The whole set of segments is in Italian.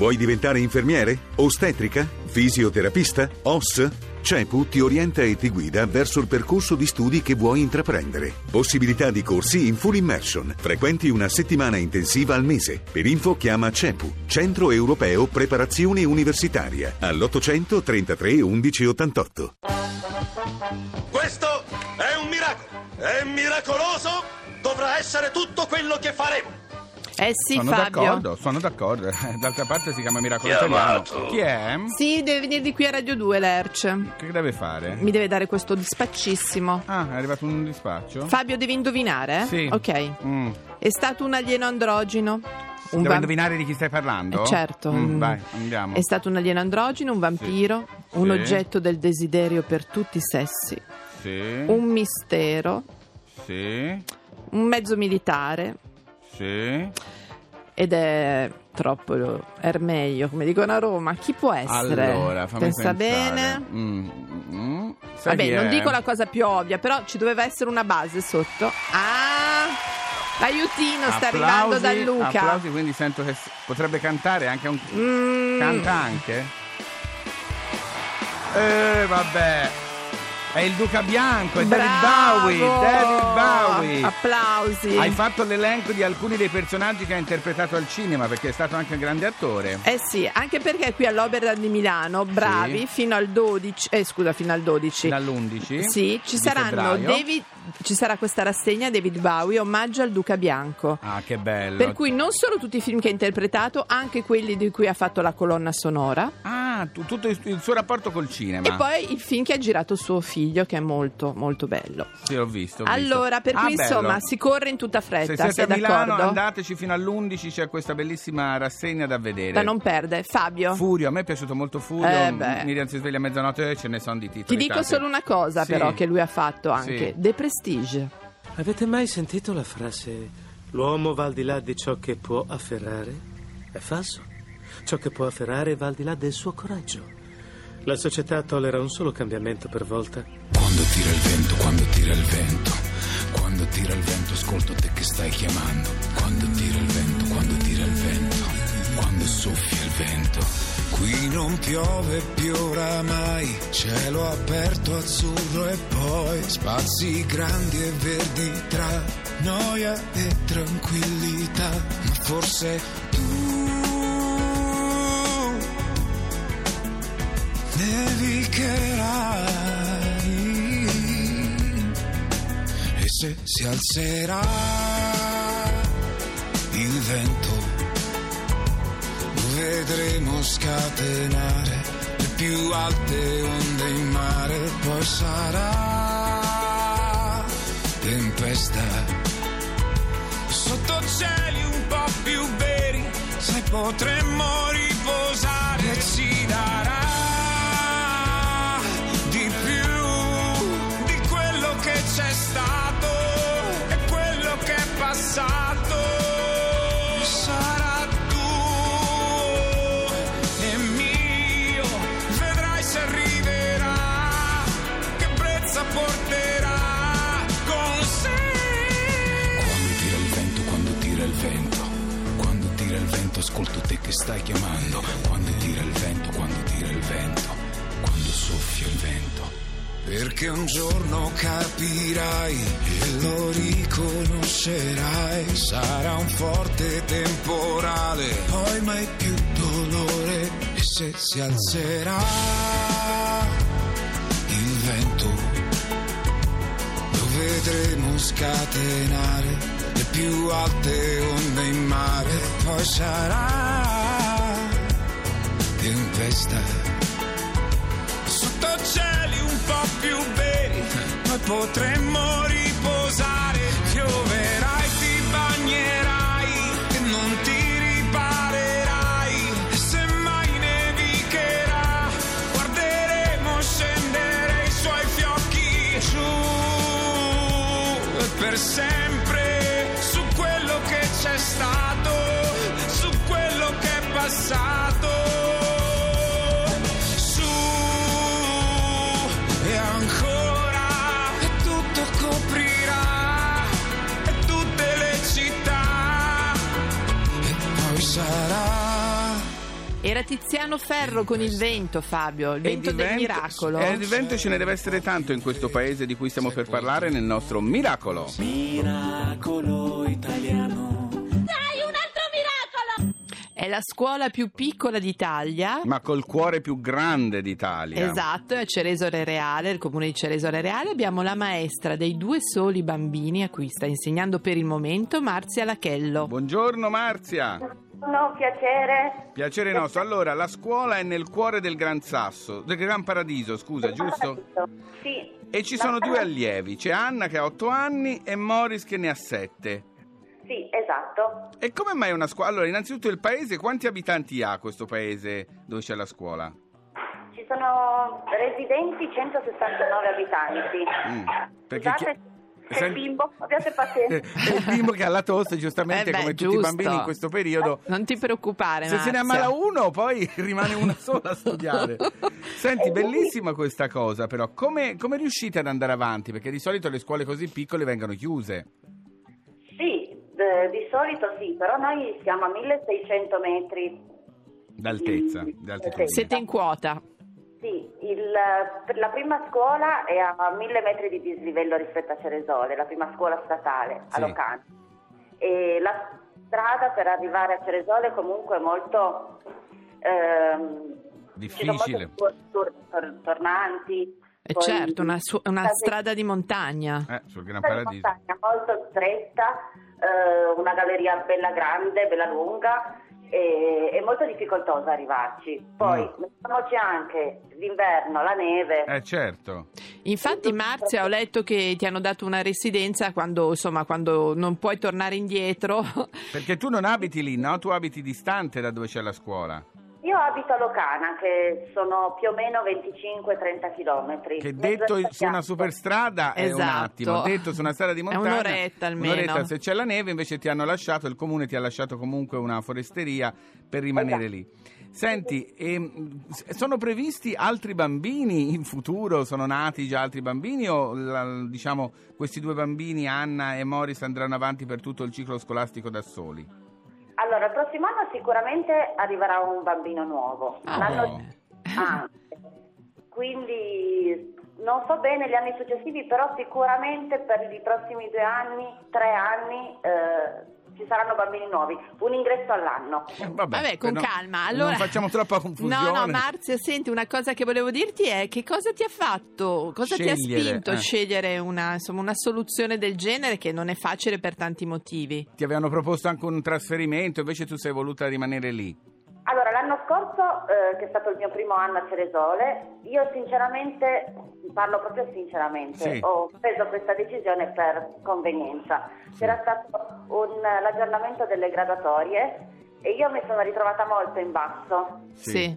Vuoi diventare infermiere? Ostetrica? Fisioterapista? OS? CEPU ti orienta e ti guida verso il percorso di studi che vuoi intraprendere. Possibilità di corsi in full immersion. Frequenti una settimana intensiva al mese. Per info chiama CEPU, Centro Europeo Preparazione Universitaria, all'800 33 11 88. Questo è un miracolo! È miracoloso! Dovrà essere tutto quello che faremo! Eh sì, sono Fabio. d'accordo, sono d'accordo. D'altra parte si chiama Miracolo Italiano. Chiamato. Chi è? Sì, deve venire di qui a Radio 2, Lerch. Che deve fare? Mi deve dare questo dispaccissimo. Ah, è arrivato un dispaccio? Fabio, devi indovinare? eh? Sì. Ok. Mm. È stato un alieno androgino. Un Devo va- indovinare di chi stai parlando? Eh, certo. Mm, Mm. vai, andiamo. È stato un alieno androgino, un vampiro, un Sì. oggetto del desiderio per tutti i sessi, Sì. un mistero, Sì. un mezzo militare Sì. ed è troppo ermeglio, come dicono a Roma. Chi può essere? Allora, fammi Pensa pensare. bene. Mm, mm. Sai Vabbè, non è? dico la cosa più ovvia, però ci doveva essere una base sotto. Ah! L'aiutino sta Applausi, arrivando da Luca. Applausi, quindi sento che potrebbe cantare anche un... Mm, Canta anche? Eh, vabbè. È il Duca Bianco, è David bravo! Bowie. David Bowie. Applausi. Hai fatto l'elenco di alcuni dei personaggi che ha interpretato al cinema perché è stato anche un grande attore. Eh sì, anche perché qui all'Opera di Milano, bravi, Sì. fino al 12, eh scusa, fino al 12. Dall'11 Sì, ci saranno. David, ci sarà questa rassegna David Bowie, omaggio al Duca Bianco. Ah, che bello. Per cui non solo tutti i film che ha interpretato, anche quelli di cui ha fatto la colonna sonora. Ah, tu- tutto il, il suo rapporto col cinema. E poi il film che ha girato suo figlio, che è molto, molto bello. Sì, l'ho visto. ho visto. Allora, per Ah, cui bello. insomma si corre in tutta Se fretta, siete sei a Milano d'accordo? andateci fino all'11, c'è questa bellissima rassegna da vedere. Da non perdere. Fabio, Furio, a me è piaciuto molto Furio. Eh, beh. Miriam si sveglia a mezzanotte e ce ne sono di titoli. ti dico tanti. solo una cosa Sì. però che lui ha fatto anche. Sì. The Prestige. Avete mai sentito la frase l'uomo va al di là di ciò che può afferrare? È falso. Ciò che può afferrare va al di là del suo coraggio. La società tollera un solo cambiamento per volta. Quando tira il vento, quando tira il vento, quando tira il vento, ascolto te che stai chiamando. Quando tira il vento, quando tira il vento, quando soffia il vento. Qui non piove più oramai, cielo aperto, azzurro e poi spazi grandi e verdi tra noia e tranquillità. Ma forse tu nevicherai e se si alzerà il vento vedremo scatenare le più alte onde in mare. Poi sarà tempesta. Sotto cieli un po' più veri sai potremmo riposare e ci darà temporale, poi mai più dolore. E se si alzerà il vento lo vedremo scatenare le più alte onde in mare, poi sarà tempesta sotto cieli un po' più veri, poi potremmo Era Tiziano Ferro con il vento, Fabio, il vento di del vento- miracolo. E di vento ce ne deve essere tanto in questo paese di cui stiamo per parlare nel nostro miracolo. Miracolo italiano. È la scuola più piccola d'Italia. Ma col cuore più grande d'Italia. Esatto, è a Ceresole Reale, il comune di Ceresole Reale. Abbiamo la maestra dei due soli bambini a cui sta insegnando per il momento, Marzia Lachello. Buongiorno Marzia. No, piacere. Piacere nostro. Allora, la scuola è nel cuore del Gran Sasso, del Gran Paradiso, scusa, giusto? Sì. E ci sono due allievi, c'è Anna che ha 8 anni e Morris che ne ha 7. Sì, esatto. E come mai una scuola? Allora, innanzitutto il paese, quanti abitanti ha questo paese dove c'è la scuola? Ci sono residenti 169 abitanti. Mm, perché Scusate, chi- c'è Sen- il bimbo, abbiate Eh, pazienza. È il bimbo che ha la tosse, giustamente Eh beh, come tutti i giusto. bambini in questo periodo. Non ti preoccupare, Se se ne Marzia. ammala uno, poi rimane una sola a studiare. Senti, bellissima questa cosa, però. Come, come riuscite ad andare avanti? Perché di solito le scuole così piccole vengono chiuse. Sì, eh, di solito sì, però noi siamo a 1600 metri. D'altezza, altitudine. Siete in quota. Sì, il- per la prima scuola è a 1000 metri di dislivello rispetto a Ceresole, la prima scuola statale a Sì. Locano. E la strada per arrivare a Ceresole comunque è molto... ehm, Difficile. Ci sono molti tor- tor- tornanti. E poi- certo, una, su- una strada di montagna. Eh, sul Gran Paradiso. montagna molto stretta, eh, una galleria bella grande, bella lunga e è molto difficoltosa arrivarci. Poi Mm. mettiamoci anche l'inverno, la neve. Eh, certo. Infatti, Marzia, ho letto che ti hanno dato una residenza quando, insomma, quando non puoi tornare indietro. Perché tu non abiti lì, no? Tu abiti distante da dove c'è la scuola. Io abito a Locana, che sono più o meno 25-30 chilometri. Che detto su una superstrada è un Esatto. attimo, detto su una strada di È montagna un'oretta almeno. un'oretta. se c'è la neve invece ti hanno lasciato, il comune ti ha lasciato comunque una foresteria per rimanere Esatto. lì. Senti, ehm, sono previsti altri bambini in futuro? Sono nati già altri bambini o la- diciamo questi due bambini, Anna e Morris, andranno avanti per tutto il ciclo scolastico da soli? Allora, il prossimo sicuramente arriverà un bambino nuovo. Ah, L'anno anche. Quindi non so bene gli anni successivi, però sicuramente per i prossimi due anni, tre anni, eh, ci saranno bambini nuovi. Un ingresso all'anno. Eh, Vabbè, con però calma. Allora... Non facciamo troppa confusione. No, no, Marzia, senti, una cosa che volevo dirti è che cosa ti ha fatto, cosa ti ha Scegliere, spinto a eh. scegliere una, insomma, una soluzione del genere che non è facile per tanti motivi. Ti avevano proposto anche un trasferimento, invece tu sei voluta rimanere lì. L'anno scorso, eh, che è stato il mio primo anno a Ceresole, io sinceramente, parlo proprio sinceramente, Sì. ho preso questa decisione per convenienza. C'era stato un- l'aggiornamento delle graduatorie e io mi sono ritrovata molto in basso Sì.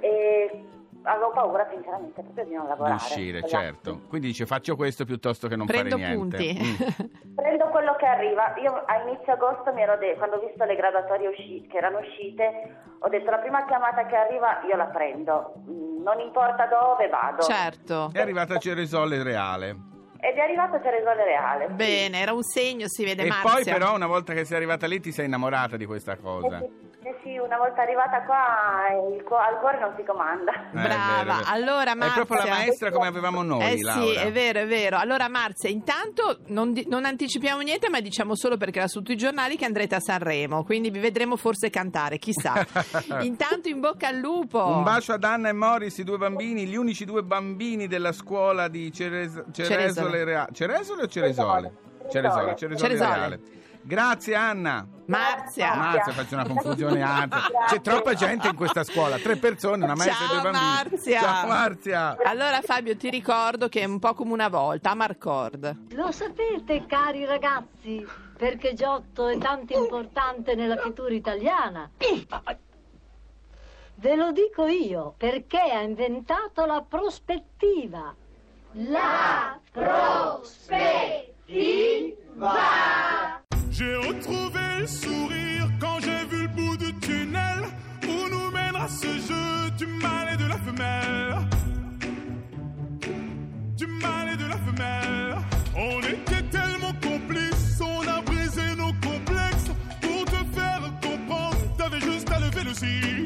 e avevo paura sinceramente proprio di non Di lavorare. uscire, Esatto. certo. Quindi dice faccio questo piuttosto che non Prendo fare niente. punti. Mm. Prendo quello che arriva. Io a inizio agosto mi ero de- quando ho visto le graduatorie usci- che erano uscite, ho detto la prima chiamata che arriva io la prendo. Non importa dove vado. certo. È arrivata Ceresole Reale. Ed è arrivato Ceresole Reale. sì. Bene, era un segno, si vede E Marzia. poi però una volta che sei arrivata lì ti sei innamorata di questa cosa. Eh sì, eh sì, una volta arrivata qua il cu- al cuore non si comanda. Eh, è Brava, vero, è vero. allora È proprio la Marzia- maestra come avevamo noi, Eh sì, Laura. è vero, è vero. Allora Marzia, intanto non, di- non anticipiamo niente, ma diciamo solo perché era su tutti i giornali che andrete a Sanremo, quindi vi vedremo forse cantare, chissà. intanto in bocca al lupo. Un bacio ad Anna e Morris, i due bambini, gli unici due bambini della scuola di Ceres- Ceresole Ceresole. Reale. Ceresole o Ceresole? Ceresole, Ceresole Ceresole. Reale. Grazie Anna. Marzia. Marzia, faccio una confusione alta. C'è troppa gente in questa scuola, tre persone, una maestra e due bambini. Marzia. Ciao Marzia. Allora Fabio ti ricordo che è un po' come una volta, Amarcord. Lo sapete, cari ragazzi, perché Giotto è tanto importante nella pittura italiana? Ve lo dico io, perché ha inventato la prospettiva. La prospettiva! J'ai retrouvé le sourire quand j'ai vu le bout du tunnel où nous mènera ce jeu du mâle et de la femelle. Du mâle et de la femelle. On était tellement complices, on a brisé nos complexes pour te faire comprendre. T'avais juste à lever le cil.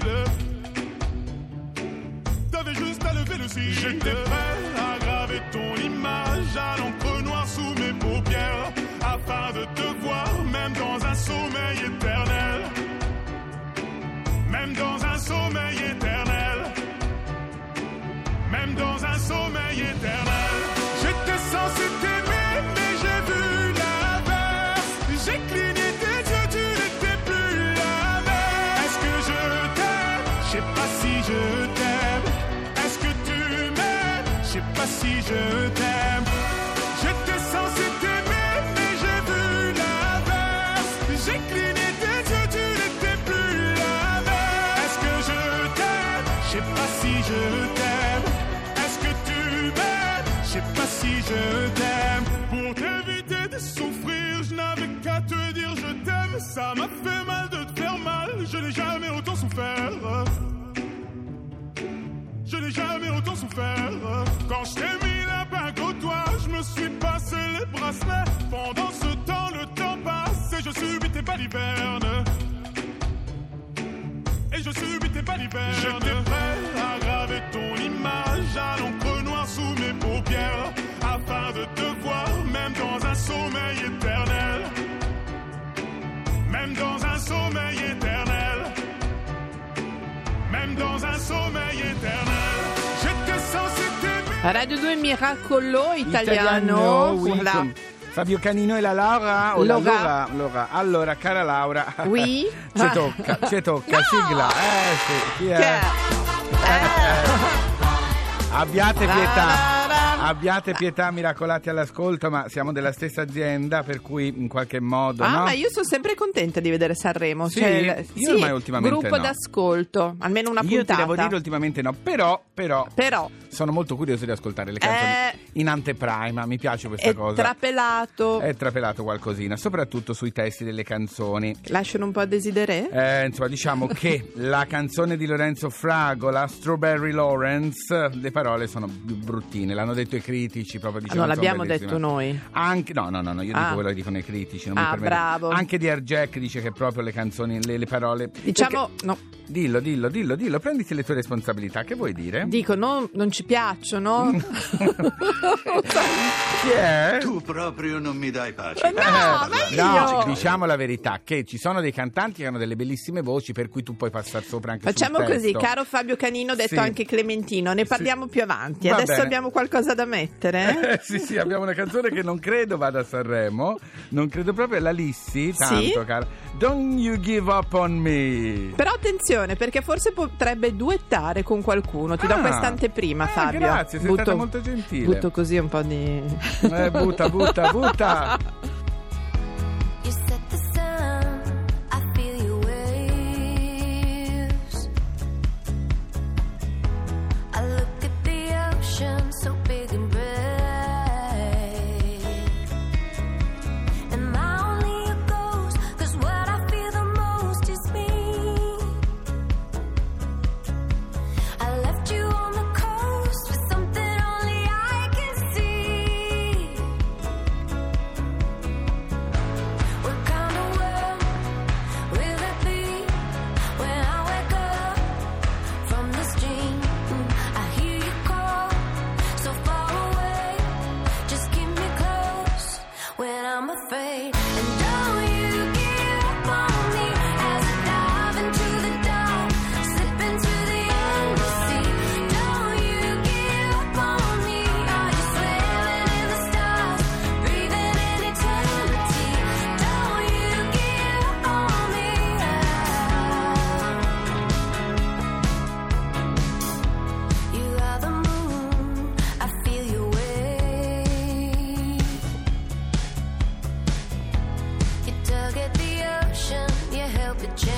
T'avais juste à lever le cil. J'étais prêt. Je t'aime. Est-ce que tu m'aimes? Je sais pas si je t'aime. J'étais censé t'aimer, mais j'ai vu l'inverse. J'ai cligné tes yeux, tu n'étais plus la même. Est-ce que je t'aime? Je sais pas si je t'aime. Est-ce que tu m'aimes? Je sais pas si je t'aime. Pour t'éviter de souffrir, je n'avais qu'à te dire je t'aime. Ça m'a fait Quand je t'ai mis la bague au doigt, je me suis passé les bracelets. Pendant ce temps, le temps passe et je subis tes balivernes. Et je subis tes balivernes. J'étais prêt à graver ton image à l'encre noire sous mes paupières. Radio 2 Miracolo italiano. Italiano, oui, Fabio Canino e la Laura o la Laura. Laura, Laura. Allora, cara Laura. Oui. ci tocca, ci tocca, No! sigla. Eh sì, chi Che è? è? Abbiate pietà. Abbiate pietà, miracolati all'ascolto, ma siamo della stessa azienda, per cui in qualche modo. Ah, no? ma io sono sempre contenta di vedere Sanremo. Sì? Cioè, Io sì, ormai ultimamente gruppo no. d'ascolto, almeno una Io ti puntata. devo dire ultimamente no, però, però Però sono molto curioso di ascoltare le canzoni Eh. in anteprima, mi piace questa è cosa. trapelato. È trapelato qualcosina, soprattutto sui testi delle canzoni. Lasciano un po' a desiderare? Eh, insomma, diciamo che la canzone di Lorenzo Fragola, Strawberry Lawrence, le parole sono bruttine, l'hanno detto i critici, proprio dicevano non sono l'abbiamo detto noi. Anche, no, no, no, no, io Ah. dico quello che dicono i critici. Non mi Ah, permetto. bravo. Anche di Jack dice che proprio le canzoni, le, le parole. Diciamo, no, Perché- Dillo, dillo, dillo, dillo, prenditi le tue responsabilità. Che vuoi dire? dico, no, non ci piacciono. Chi è? Tu proprio non mi dai pace. Eh, no, ma No, io- diciamo la verità, che ci sono dei cantanti che hanno delle bellissime voci per cui tu puoi passare sopra anche Facciamo sul così, testo. caro Fabio Canino, detto Sì. anche Clementino, ne parliamo più avanti. Va Adesso bene. abbiamo qualcosa da mettere. Eh, sì, sì, abbiamo una canzone che non credo vada a Sanremo, non credo proprio, è la Lissi, tanto cara. Don't you give up on me. Però attenzione, perché forse potrebbe duettare con qualcuno. Ti do Ah. questa anteprima, Ah, Fabio. grazie, sei stata molto gentile. Butto così un po' di. Eh, butta, butta, butta. the chair.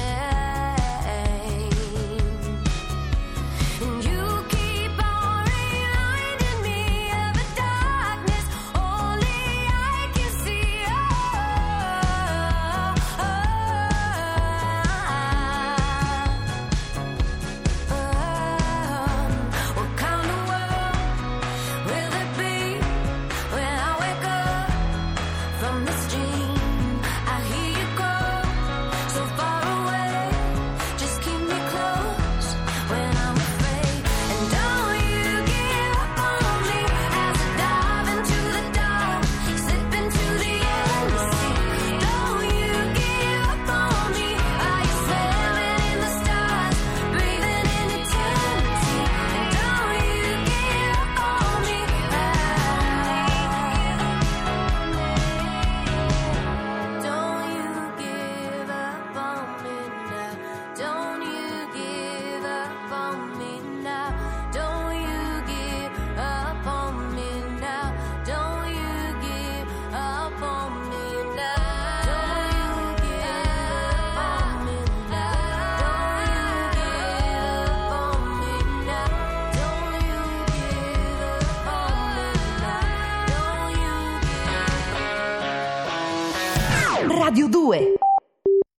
Radio 2